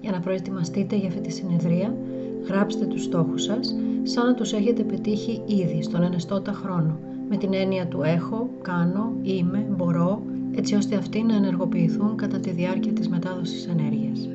Για να προετοιμαστείτε για αυτή τη συνεδρία, γράψτε τους στόχους σας σαν να τους έχετε πετύχει ήδη στον ενεστώτα χρόνο, με την έννοια του έχω, κάνω, είμαι, μπορώ, έτσι ώστε αυτοί να ενεργοποιηθούν κατά τη διάρκεια της μετάδοσης ενέργειας.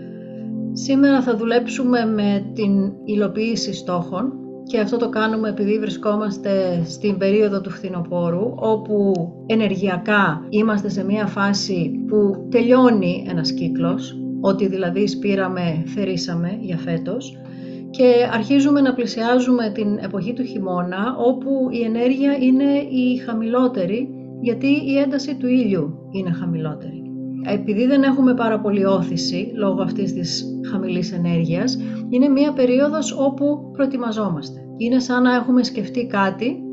Σήμερα θα δουλέψουμε με την υλοποίηση στόχων και αυτό το κάνουμε επειδή βρισκόμαστε στην περίοδο του φθινοπόρου όπου ενεργειακά είμαστε σε μια φάση που τελειώνει ένας κύκλος, ότι δηλαδή σπήραμε, θερήσαμε για φέτος και αρχίζουμε να πλησιάζουμε την εποχή του χειμώνα όπου η ενέργεια είναι η χαμηλότερη γιατί η ένταση του ήλιου είναι χαμηλότερη. Επειδή δεν έχουμε πάρα πολύ όθηση λόγω αυτής της χαμηλής ενέργειας, είναι μια περίοδος όπου προετοιμαζόμαστε. Είναι σαν να έχουμε σκεφτεί κάτι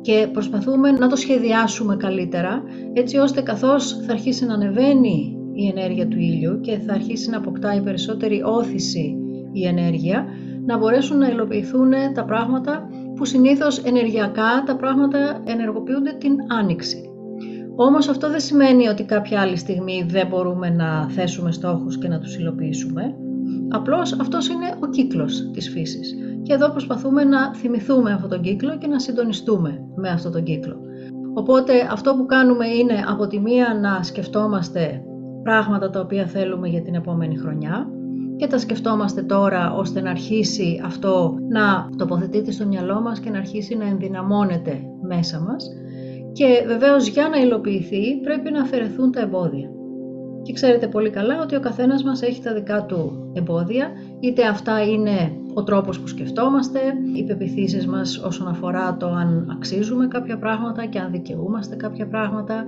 και προσπαθούμε να το σχεδιάσουμε καλύτερα, έτσι ώστε καθώς θα αρχίσει να ανεβαίνει η ενέργεια του ήλιου και θα αρχίσει να αποκτάει περισσότερη όθηση η ενέργεια, να μπορέσουν να υλοποιηθούν τα πράγματα που συνήθως ενεργειακά τα πράγματα ενεργοποιούνται την άνοιξη. Όμως αυτό δεν σημαίνει ότι κάποια άλλη στιγμή δεν μπορούμε να θέσουμε στόχους και να τους υλοποιήσουμε. Απλώς αυτός είναι ο κύκλος της φύσης. Και εδώ προσπαθούμε να θυμηθούμε αυτόν τον κύκλο και να συντονιστούμε με αυτόν τον κύκλο. Οπότε αυτό που κάνουμε είναι από τη μία να σκεφτόμαστε πράγματα τα οποία θέλουμε για την επόμενη χρονιά και τα σκεφτόμαστε τώρα ώστε να αρχίσει αυτό να τοποθετείται στο μυαλό μας και να αρχίσει να ενδυναμώνεται μέσα μας και βεβαίως για να υλοποιηθεί πρέπει να αφαιρεθούν τα εμπόδια. Και ξέρετε πολύ καλά ότι ο καθένας μας έχει τα δικά του εμπόδια, είτε αυτά είναι ο τρόπος που σκεφτόμαστε, οι πεπιθήσεις μας όσον αφορά το αν αξίζουμε κάποια πράγματα και αν δικαιούμαστε κάποια πράγματα.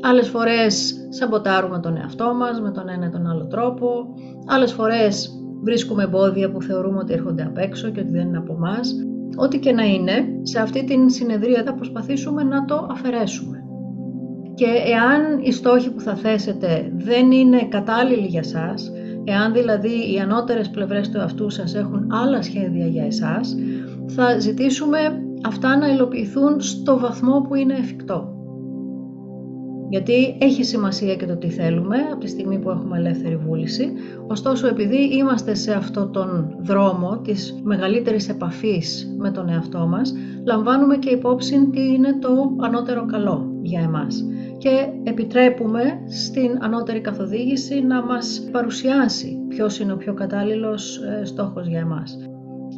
Άλλες φορές σαμποτάρουμε τον εαυτό μας με τον ένα ή τον άλλο τρόπο. Άλλες φορές βρίσκουμε εμπόδια που θεωρούμε ότι έρχονται απ' έξω και ότι δεν είναι από εμάς. Ό,τι και να είναι, σε αυτή την συνεδρία θα προσπαθήσουμε να το αφαιρέσουμε. Και εάν οι στόχοι που θα θέσετε δεν είναι κατάλληλοι για σας, εάν δηλαδή οι ανώτερες πλευρές του εαυτού σας έχουν άλλα σχέδια για εσάς, θα ζητήσουμε αυτά να υλοποιηθούν στο βαθμό που είναι εφικτό. Γιατί έχει σημασία και το τι θέλουμε από τη στιγμή που έχουμε ελεύθερη βούληση. Ωστόσο, επειδή είμαστε σε αυτό τον δρόμο της μεγαλύτερης επαφής με τον εαυτό μας, λαμβάνουμε και υπόψη τι είναι το ανώτερο καλό για εμάς. Και επιτρέπουμε στην ανώτερη καθοδήγηση να μας παρουσιάσει ποιος είναι ο πιο κατάλληλος ε, στόχος για εμάς.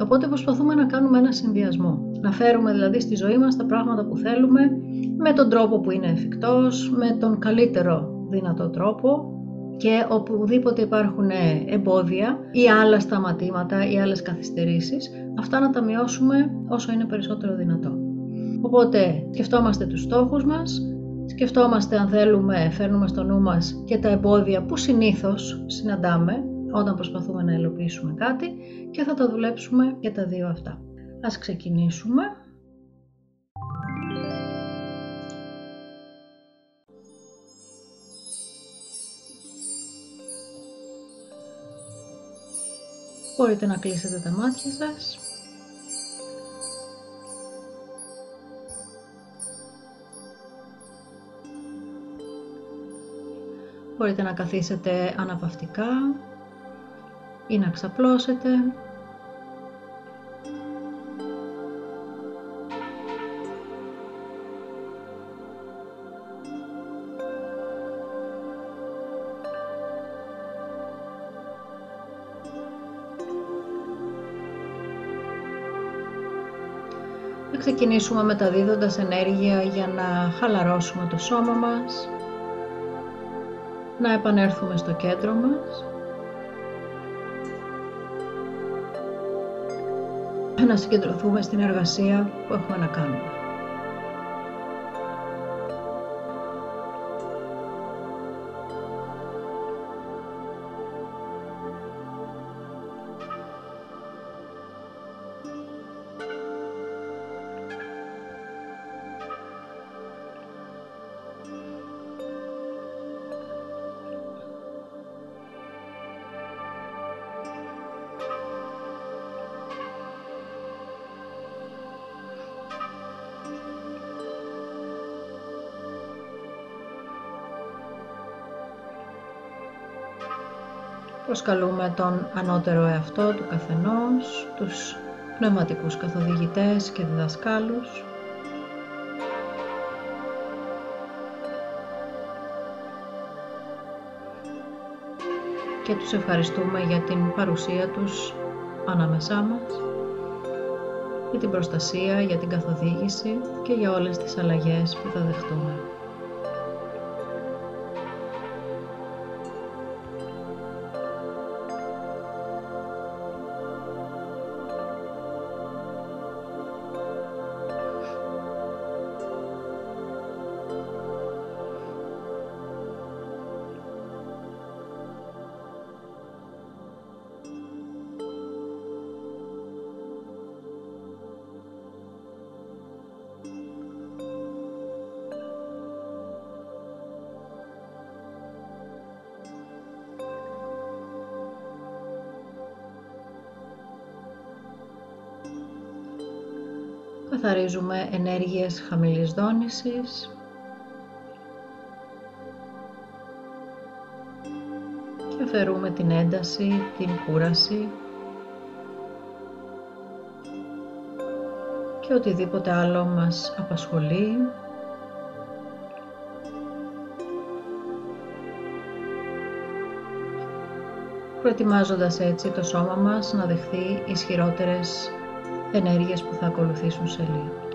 Οπότε προσπαθούμε να κάνουμε ένα συνδυασμό. Να φέρουμε δηλαδή στη ζωή μας τα πράγματα που θέλουμε με τον τρόπο που είναι εφικτός, με τον καλύτερο δυνατό τρόπο και οπουδήποτε υπάρχουν εμπόδια ή άλλα σταματήματα ή άλλες καθυστερήσεις, αυτά να τα μειώσουμε όσο είναι περισσότερο δυνατό. Οπότε σκεφτόμαστε τους στόχους μας, σκεφτόμαστε αν θέλουμε, φέρνουμε στο νου μας και τα εμπόδια που συνήθως συναντάμε όταν προσπαθούμε να υλοποιήσουμε κάτι και θα τα δουλέψουμε και τα δύο αυτά. Ας ξεκινήσουμε. Μπορείτε να κλείσετε τα μάτια σας. Μπορείτε να καθίσετε αναπαυτικά ή να ξαπλώσετε. Θα ξεκινήσουμε μεταδίδοντας ενέργεια για να χαλαρώσουμε το σώμα μας, να επανέλθουμε στο κέντρο μας να συγκεντρωθούμε στην εργασία που έχουμε να κάνουμε. Προσκαλούμε τον ανώτερο εαυτό του καθενός, τους πνευματικούς καθοδηγητές και διδασκάλους, και τους ευχαριστούμε για την παρουσία τους ανάμεσά μας, για την προστασία, για την καθοδήγηση και για όλες τις αλλαγές που θα δεχτούμε. Καθαρίζουμε ενέργειες χαμηλής δόνησης. Και αφαιρούμε την ένταση, την κούραση και οτιδήποτε άλλο μας απασχολεί προετοιμάζοντας έτσι το σώμα μας να δεχθεί ισχυρότερες ενέργειες που θα ακολουθήσουν σε λίγο.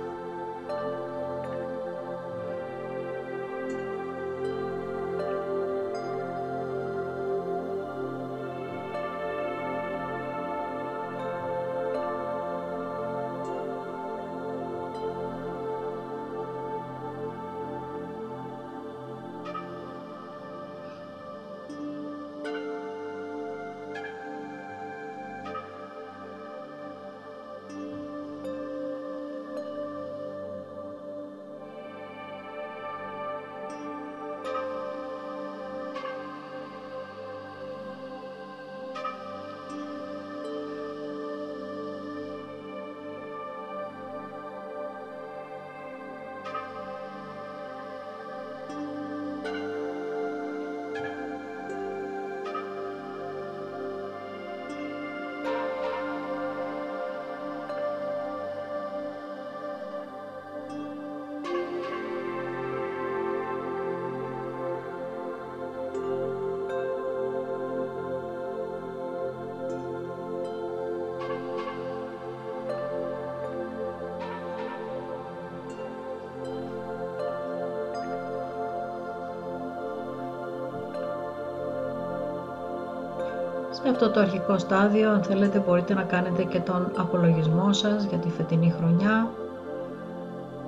Σε αυτό το αρχικό στάδιο, αν θέλετε, μπορείτε να κάνετε και τον απολογισμό σας για τη φετινή χρονιά.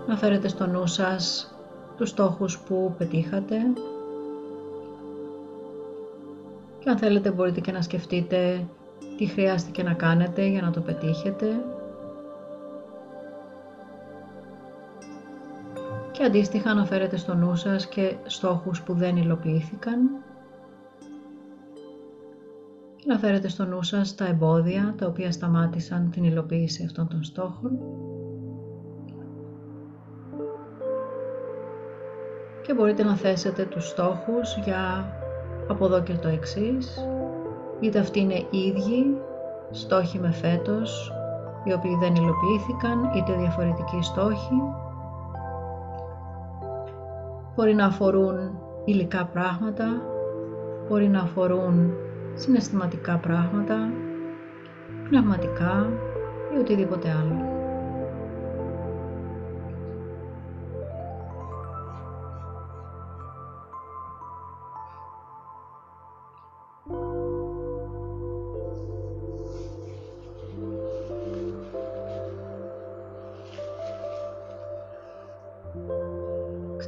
Να φέρετε στο νου σας τους στόχους που πετύχατε. Και αν θέλετε μπορείτε και να σκεφτείτε τι χρειάστηκε να κάνετε για να το πετύχετε. Και αντίστοιχα να φέρετε στο νου σας και στόχους που δεν υλοποιήθηκαν να φέρετε στο νου σας τα εμπόδια τα οποία σταμάτησαν την υλοποίηση αυτών των στόχων. Και μπορείτε να θέσετε τους στόχους για από εδώ και το εξής. Είτε αυτοί είναι ίδιοι στόχοι με φέτος οι οποίοι δεν υλοποιήθηκαν είτε διαφορετικοί στόχοι. Μπορεί να αφορούν υλικά πράγματα μπορεί να αφορούν συναισθηματικά πράγματα, πνευματικά ή οτιδήποτε άλλο.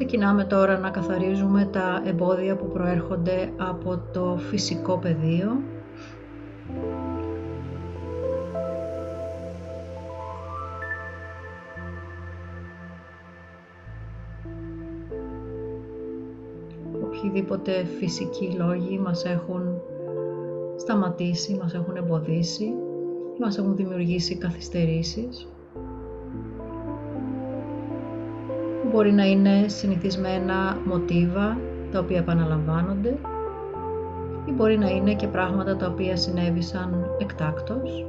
Ξεκινάμε τώρα να καθαρίζουμε τα εμπόδια που προέρχονται από το φυσικό πεδίο. Οποιοδήποτε φυσικοί λόγοι μας έχουν σταματήσει, μας έχουν εμποδίσει, μας έχουν δημιουργήσει καθυστερήσεις. Μπορεί να είναι συνηθισμένα μοτίβα τα οποία επαναλαμβάνονται ή μπορεί να είναι και πράγματα τα οποία συνέβησαν εκτάκτος.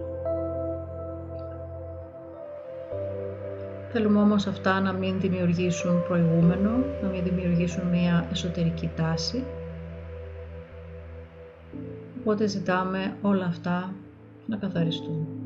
Θέλουμε όμως αυτά να μην δημιουργήσουν προηγούμενο, να μην δημιουργήσουν μία εσωτερική τάση. Οπότε ζητάμε όλα αυτά να καθαριστούν.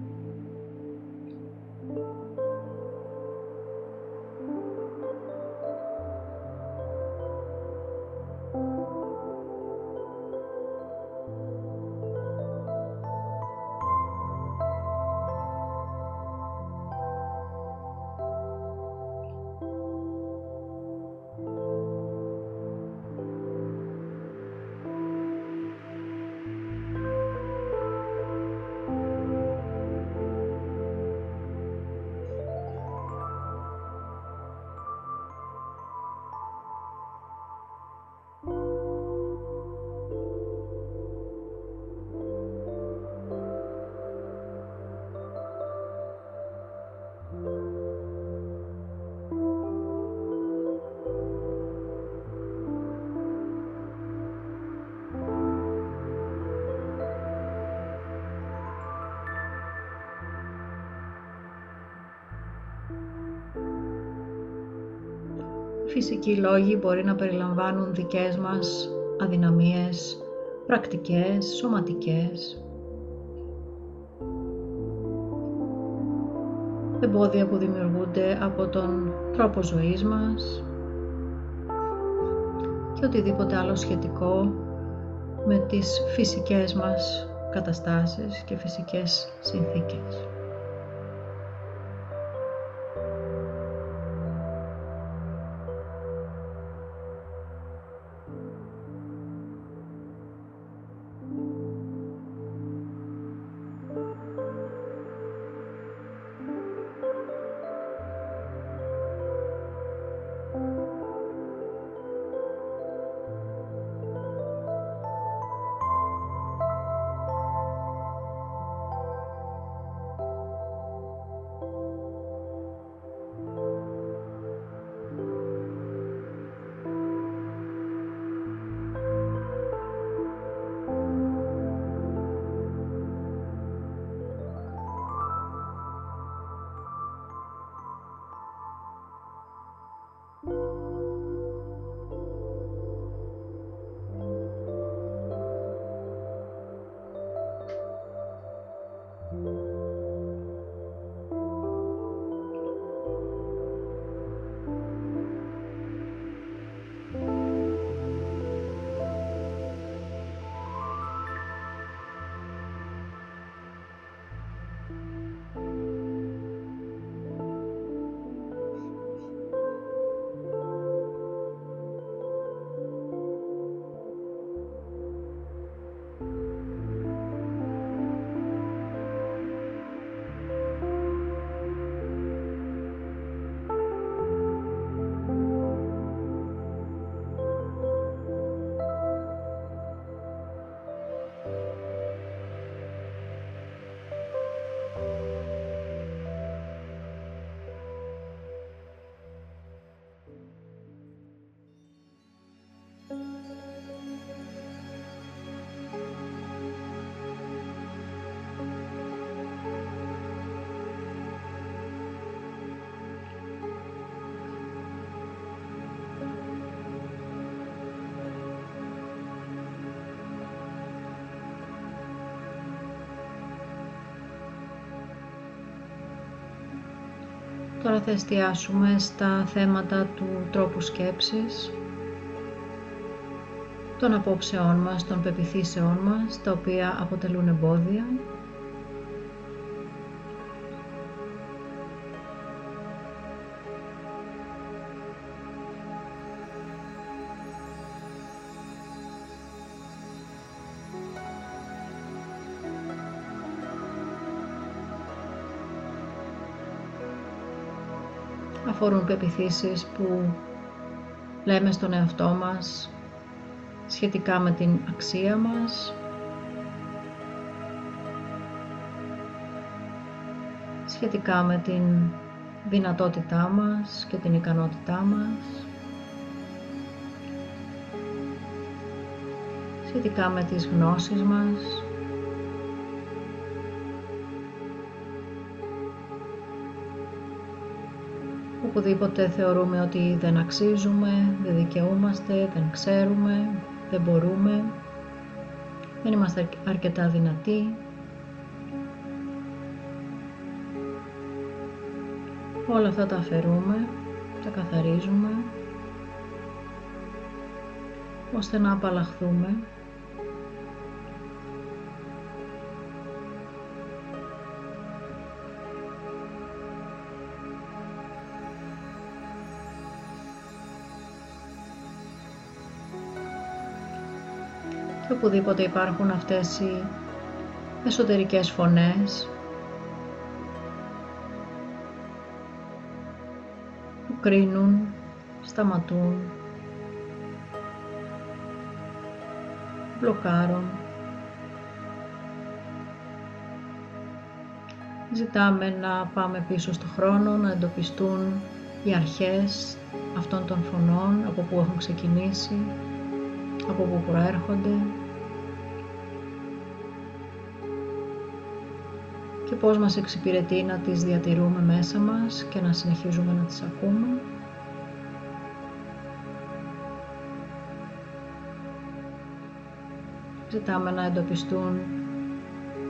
Φυσικοί λόγοι μπορεί να περιλαμβάνουν δικές μας αδυναμίες, πρακτικές, σωματικές, εμπόδια που δημιουργούνται από τον τρόπο ζωής μας και οτιδήποτε άλλο σχετικό με τις φυσικές μας καταστάσεις και φυσικές συνθήκες. Τώρα θα εστιάσουμε στα θέματα του τρόπου σκέψης, των απόψεών μας, των πεπιθήσεών μας, τα οποία αποτελούν εμπόδια αφορούν πεπιθήσεις που λέμε στον εαυτό μας σχετικά με την αξία μας, σχετικά με την δυνατότητά μας και την ικανότητά μας, σχετικά με τις γνώσεις μας, οπουδήποτε θεωρούμε ότι δεν αξίζουμε, δεν δικαιούμαστε, δεν ξέρουμε, δεν μπορούμε, δεν είμαστε αρκετά δυνατοί. Όλα αυτά τα αφαιρούμε, τα καθαρίζουμε, ώστε να απαλλαχθούμε οπουδήποτε υπάρχουν αυτές οι εσωτερικές φωνές που κρίνουν, σταματούν, μπλοκάρουν. Ζητάμε να πάμε πίσω στο χρόνο, να εντοπιστούν οι αρχές αυτών των φωνών, από που έχουν ξεκινήσει, από που προέρχονται και πώς μας εξυπηρετεί να τις διατηρούμε μέσα μας και να συνεχίζουμε να τις ακούμε. Ζητάμε να εντοπιστούν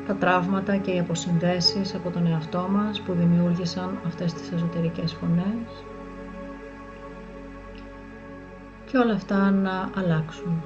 τα τραύματα και οι αποσυνδέσεις από τον εαυτό μας που δημιούργησαν αυτές τις εσωτερικές φωνές και όλα αυτά να αλλάξουν.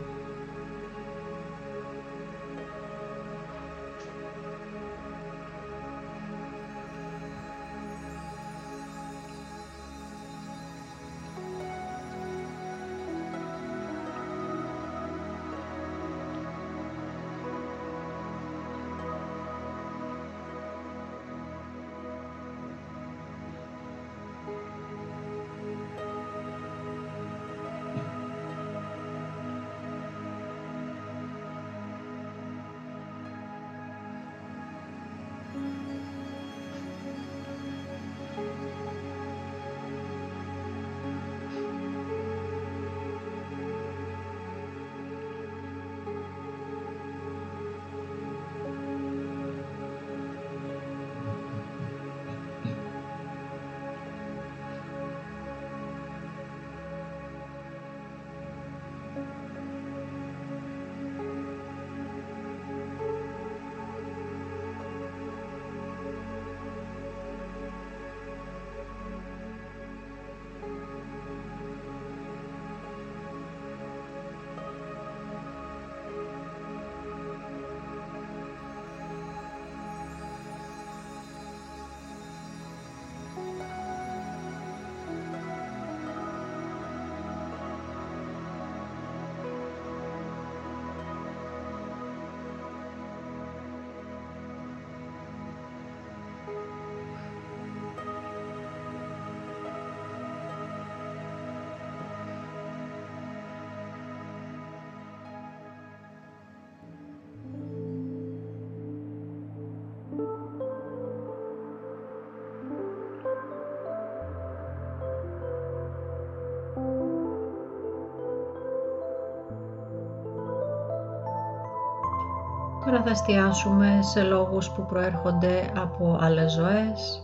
Τώρα θα εστιάσουμε σε λόγους που προέρχονται από άλλες ζωές,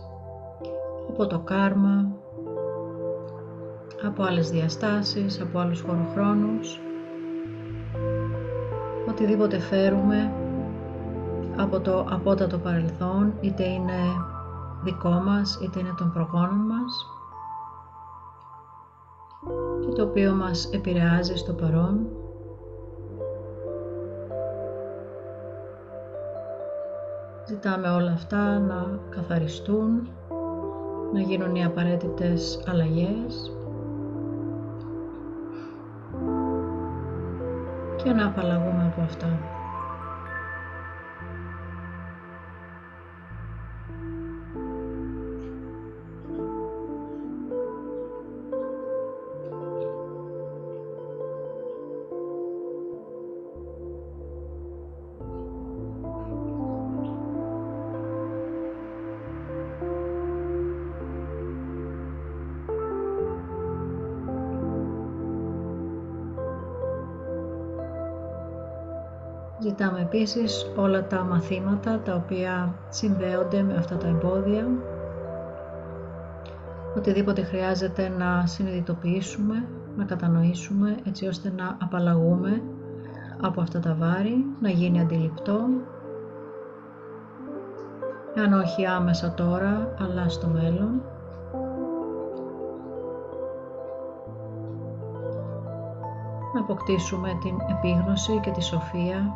από το κάρμα, από άλλες διαστάσεις, από άλλους χωροχρόνους. Οτιδήποτε φέρουμε από το απότατο παρελθόν, είτε είναι δικό μας, είτε είναι των προγόνων μας και το οποίο μας επηρεάζει στο παρόν Ζητάμε όλα αυτά να καθαριστούν, να γίνουν οι απαραίτητες αλλαγές και να απαλλαγούμε από αυτά. Ζητάμε επίσης όλα τα μαθήματα τα οποία συνδέονται με αυτά τα εμπόδια. Οτιδήποτε χρειάζεται να συνειδητοποιήσουμε, να κατανοήσουμε έτσι ώστε να απαλλαγούμε από αυτά τα βάρη, να γίνει αντιληπτό. Αν όχι άμεσα τώρα, αλλά στο μέλλον. Να αποκτήσουμε την επίγνωση και τη σοφία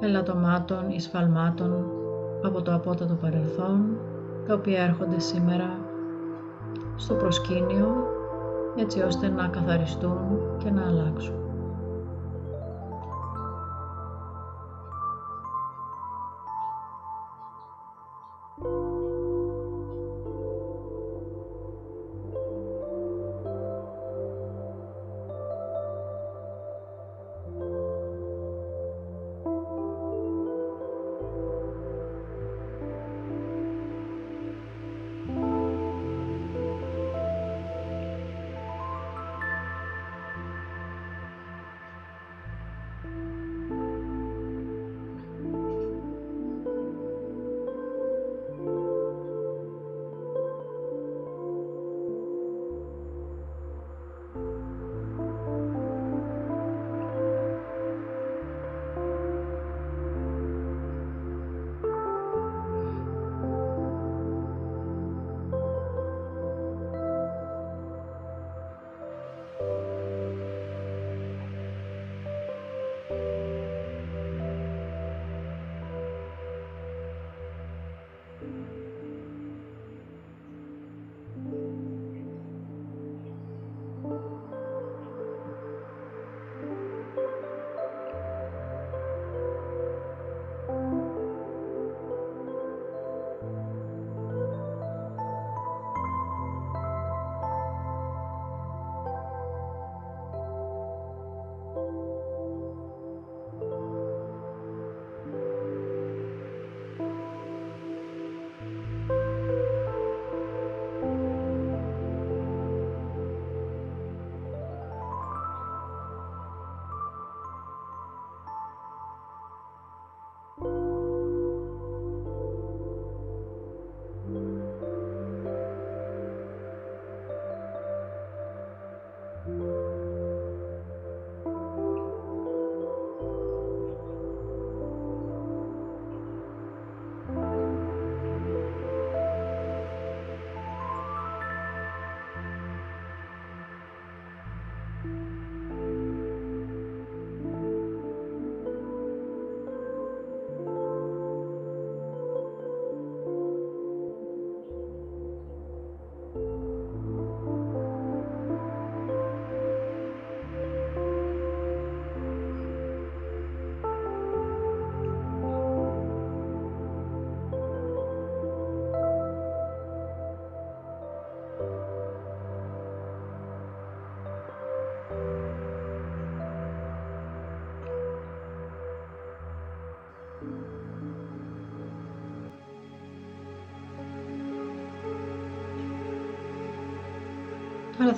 ελαττωμάτων, εισφαλμάτων από το απότατο παρελθόν, τα οποία έρχονται σήμερα στο προσκήνιο έτσι ώστε να καθαριστούν και να αλλάξουν.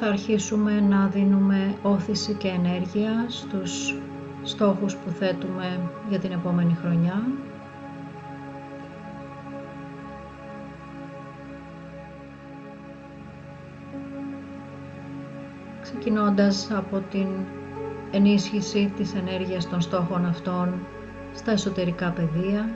Θα αρχίσουμε να δίνουμε όθηση και ενέργεια στους στόχους που θέτουμε για την επόμενη χρονιά. Ξεκινώντας από την ενίσχυση της ενέργειας των στόχων αυτών στα εσωτερικά πεδία,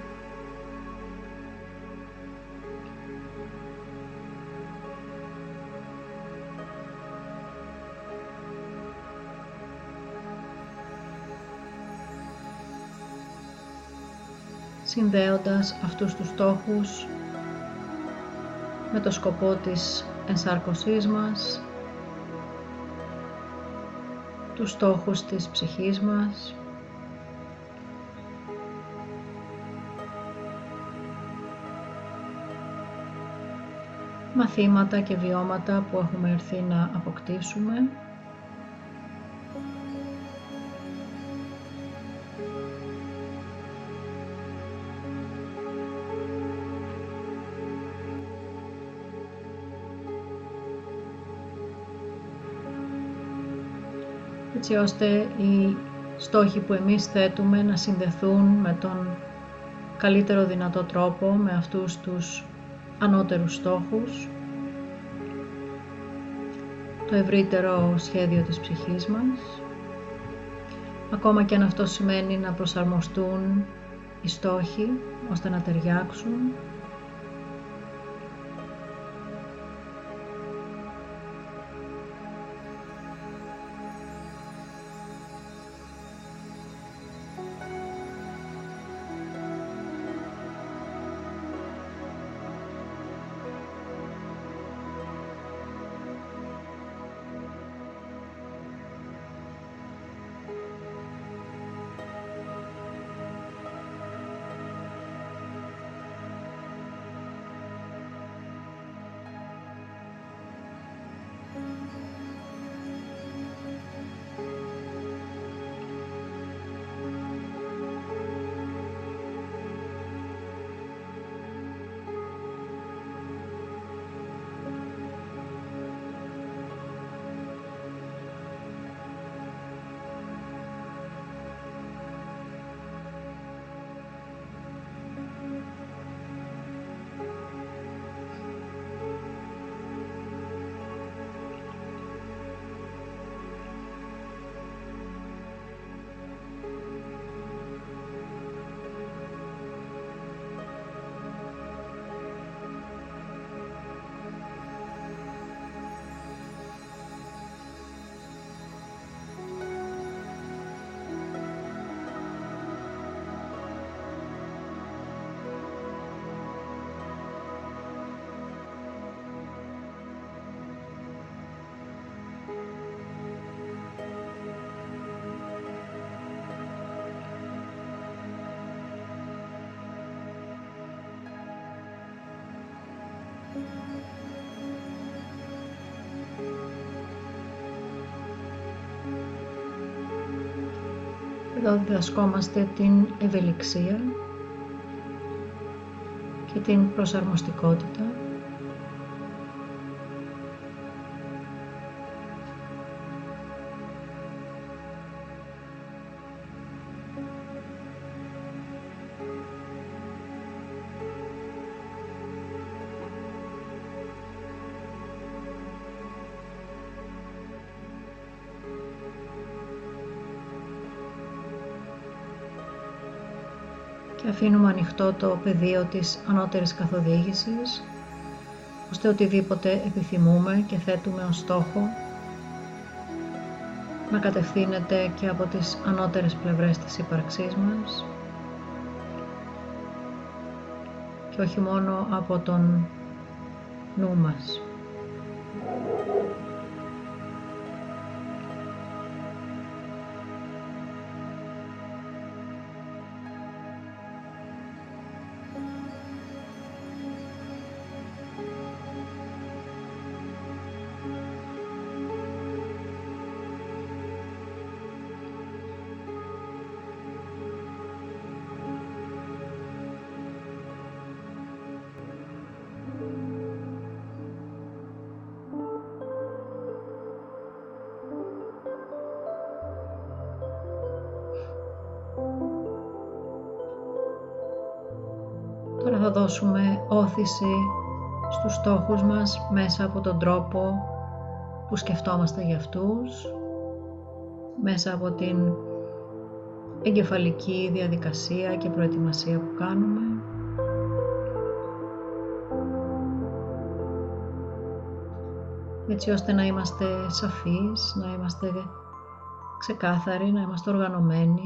συνδέοντας αυτούς τους στόχους με το σκοπό της ενσάρκωσής μας, τους στόχους της ψυχής μας, μαθήματα και βιώματα που έχουμε έρθει να αποκτήσουμε έτσι ώστε οι στόχοι που εμείς θέτουμε να συνδεθούν με τον καλύτερο δυνατό τρόπο με αυτούς τους ανώτερους στόχους, το ευρύτερο σχέδιο της ψυχής μας, ακόμα και αν αυτό σημαίνει να προσαρμοστούν οι στόχοι ώστε να ταιριάξουν Εδώ διδασκόμαστε την ευελιξία και την προσαρμοστικότητα αφήνουμε ανοιχτό το πεδίο της ανώτερης καθοδήγησης ώστε οτιδήποτε επιθυμούμε και θέτουμε ως στόχο να κατευθύνεται και από τις ανώτερες πλευρές της ύπαρξής μας και όχι μόνο από τον νου μας. Δώσουμε όθηση στους στόχους μας μέσα από τον τρόπο που σκεφτόμαστε για αυτούς, μέσα από την εγκεφαλική διαδικασία και προετοιμασία που κάνουμε. έτσι ώστε να είμαστε σαφείς, να είμαστε ξεκάθαροι, να είμαστε οργανωμένοι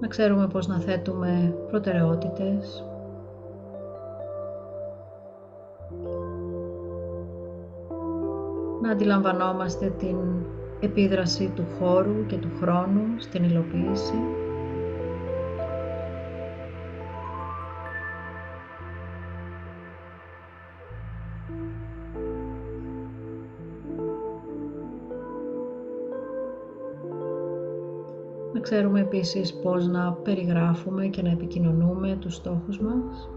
να ξέρουμε πώς να θέτουμε προτεραιότητες. Να αντιλαμβανόμαστε την επίδραση του χώρου και του χρόνου στην υλοποίηση. Ξέρουμε επίσης πώς να περιγράφουμε και να επικοινωνούμε τους στόχους μας.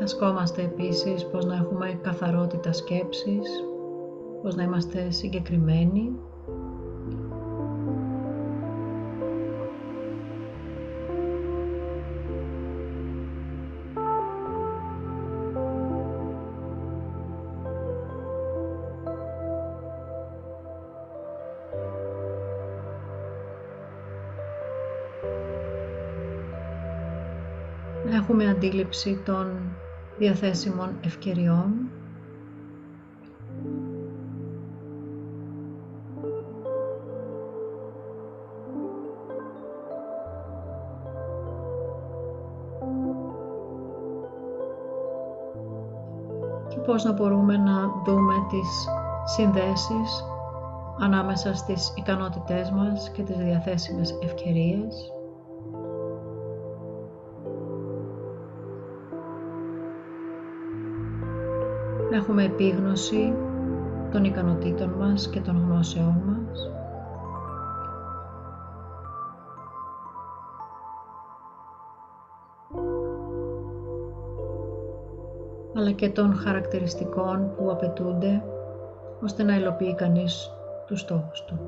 Διδασκόμαστε επίσης πώς να έχουμε καθαρότητα σκέψης, πώς να είμαστε συγκεκριμένοι. Έχουμε αντίληψη των διαθέσιμων ευκαιριών και πώς να μπορούμε να δούμε τις συνδέσεις ανάμεσα στις ικανότητές μας και τις διαθέσιμες ευκαιρίες. Έχουμε επίγνωση των ικανοτήτων μας και των γνώσεών μας. αλλά και των χαρακτηριστικών που απαιτούνται ώστε να υλοποιεί κανείς τους στόχους του.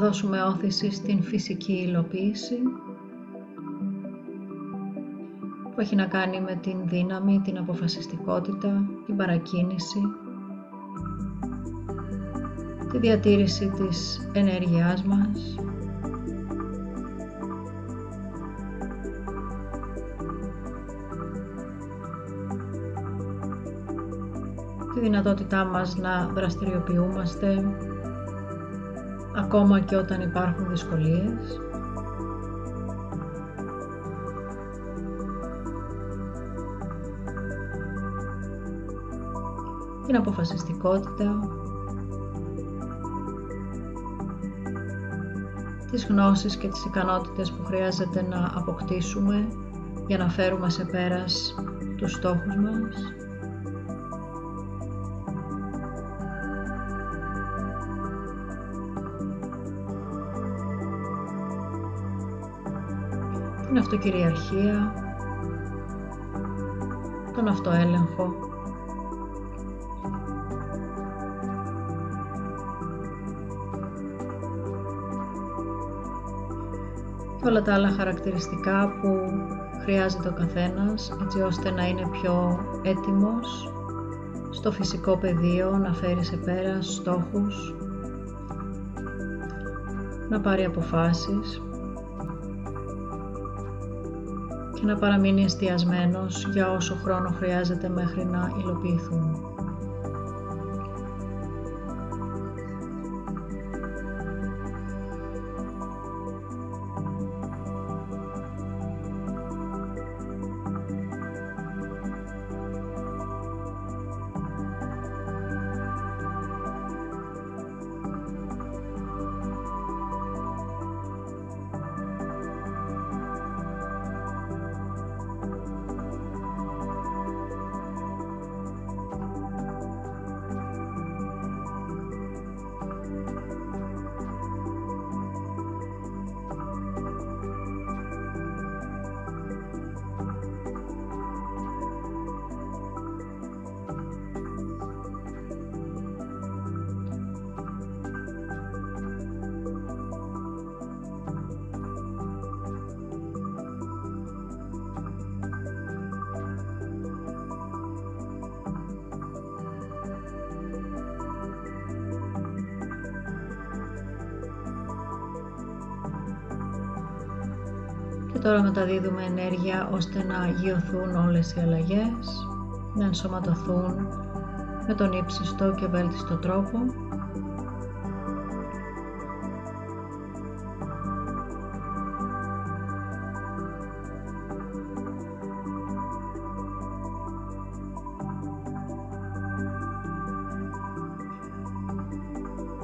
Θα δώσουμε όθηση στην φυσική υλοποίηση που έχει να κάνει με την δύναμη, την αποφασιστικότητα, την παρακίνηση, τη διατήρηση της ενέργειάς μας, τη δυνατότητά μας να δραστηριοποιούμαστε ακόμα και όταν υπάρχουν δυσκολίες. Την αποφασιστικότητα, τις γνώσεις και τις ικανότητες που χρειάζεται να αποκτήσουμε για να φέρουμε σε πέρας τους στόχους μας. Την αυτοκυριαρχία, τον αυτοέλεγχο, και όλα τα άλλα χαρακτηριστικά που χρειάζεται ο καθένας έτσι ώστε να είναι πιο έτοιμος στο φυσικό πεδίο να φέρει σε πέρα στόχους, να πάρει αποφάσεις και να παραμείνει εστιασμένος για όσο χρόνο χρειάζεται μέχρι να υλοποιηθούν. Τώρα μεταδίδουμε ενέργεια ώστε να αγιωθούν όλες οι αλλαγές, να ενσωματωθούν με τον ύψιστο και βέλτιστο τρόπο.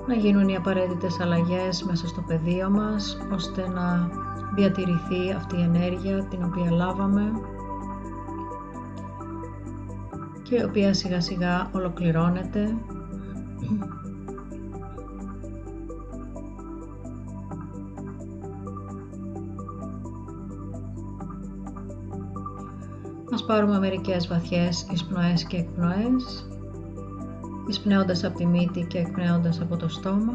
Να γίνουν οι απαραίτητες αλλαγές μέσα στο πεδίο μας ώστε να διατηρηθεί αυτή η ενέργεια την οποία λάβαμε και η οποία σιγά σιγά ολοκληρώνεται Ας πάρουμε μερικές βαθιές εισπνοές και εκπνοές εισπνέοντας από τη μύτη και εκπνέοντας από το στόμα.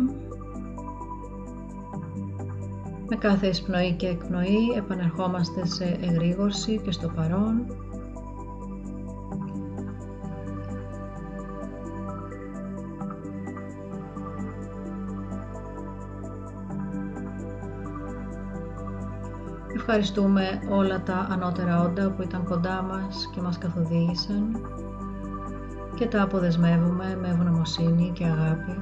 Με κάθε εισπνοή και εκπνοή επανερχόμαστε σε εγρήγορση και στο παρόν. Ευχαριστούμε όλα τα ανώτερα όντα που ήταν κοντά μας και μας καθοδήγησαν και τα αποδεσμεύουμε με ευγνωμοσύνη και αγάπη.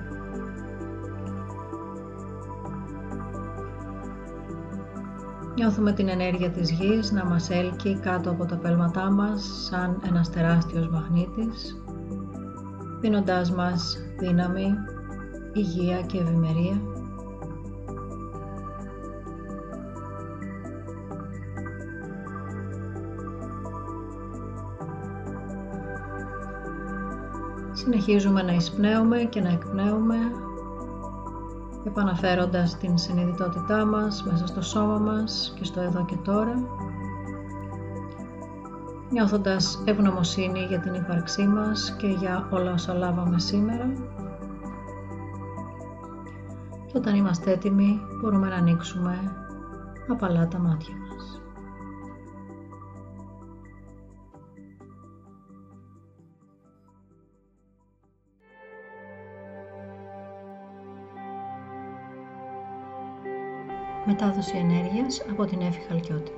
Νιώθουμε την ενέργεια της γης να μας έλκει κάτω από τα πέλματά μας σαν ένας τεράστιος μαγνήτης, δίνοντάς μας δύναμη, υγεία και ευημερία. Συνεχίζουμε να εισπνέουμε και να εκπνέουμε επαναφέροντας την συνειδητότητά μας μέσα στο σώμα μας και στο εδώ και τώρα νιώθοντας ευγνωμοσύνη για την ύπαρξή μας και για όλα όσα λάβαμε σήμερα. Και όταν είμαστε έτοιμοι μπορούμε να ανοίξουμε απαλά τα μάτια μετάδοση ενέργειας από την Εύη Χαλκιώτη.